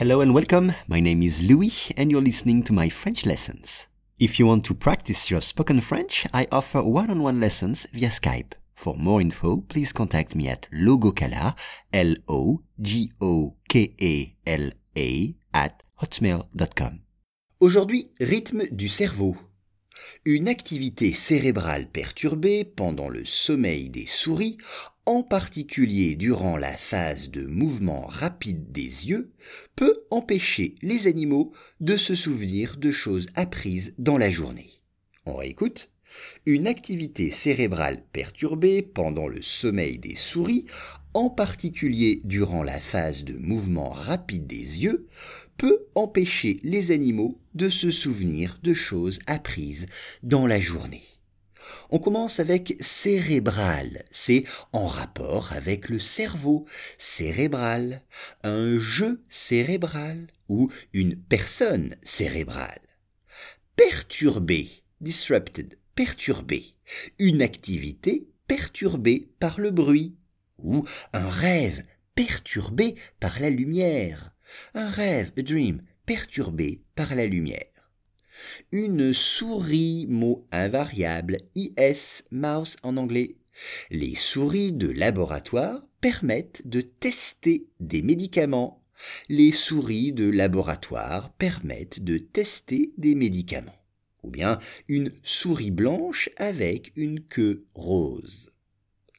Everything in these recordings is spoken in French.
Hello and welcome. My name is Louis and you're listening to my French lessons. If you want to practice your spoken French, I offer one-on-one lessons via Skype. For more info, please contact me at logokala, L-O-G-O-K-E-L-A, at hotmail.com. Aujourd'hui, rythme du cerveau. Une activité cérébrale perturbée pendant le sommeil des souris, en particulier durant la phase de mouvement rapide des yeux, peut empêcher les animaux de se souvenir de choses apprises dans la journée. On réécoute. Une activité cérébrale perturbée pendant le sommeil des souris, en particulier durant la phase de mouvement rapide des yeux, peut empêcher les animaux de se souvenir de choses apprises dans la journée. On commence avec cérébral, c'est en rapport avec le cerveau cérébral, un jeu cérébral ou une personne cérébrale. Perturbé, disrupted, perturbé, une activité perturbée par le bruit ou un rêve perturbé par la lumière un rêve, a dream, perturbé par la lumière. Une souris, mot invariable, IS, mouse en anglais. Les souris de laboratoire permettent de tester des médicaments. Les souris de laboratoire permettent de tester des médicaments. Ou bien une souris blanche avec une queue rose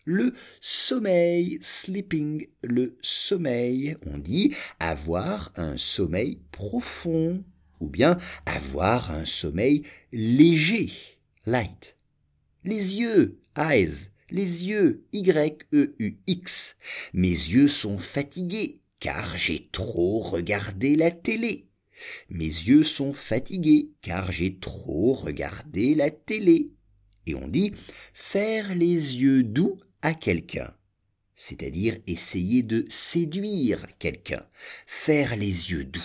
le sommeil, sleeping, le sommeil. On dit avoir un sommeil profond ou bien avoir un sommeil léger, light. Les yeux, eyes, les yeux, Y-E-U-X. Mes yeux sont fatigués car j'ai trop regardé la télé. Mes yeux sont fatigués car j'ai trop regardé la télé. Et on dit faire les yeux doux à quelqu'un, c'est-à-dire essayer de séduire quelqu'un, faire les yeux doux.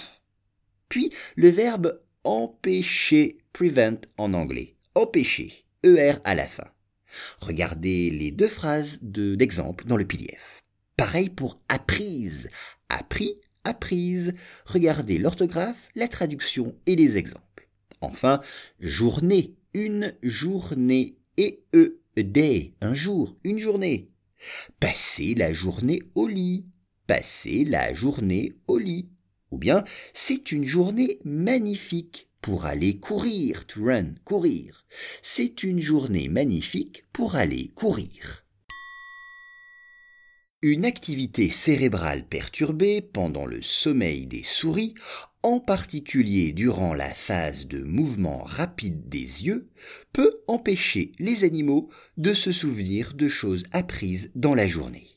Puis le verbe empêcher, prevent en anglais, empêcher, ER à la fin. Regardez les deux phrases d'exemple dans le PDF. Pareil pour apprise, appris, apprise. Regardez l'orthographe, la traduction et les exemples. Enfin, journée, une journée, et e un jour, une journée. Passer la journée au lit. Passer la journée au lit. Ou bien, c'est une journée magnifique pour aller courir, to run, courir. C'est une journée magnifique pour aller courir. Une activité cérébrale perturbée pendant le sommeil des souris, en particulier durant la phase de mouvement rapide des yeux, peut empêcher les animaux de se souvenir de choses apprises dans la journée.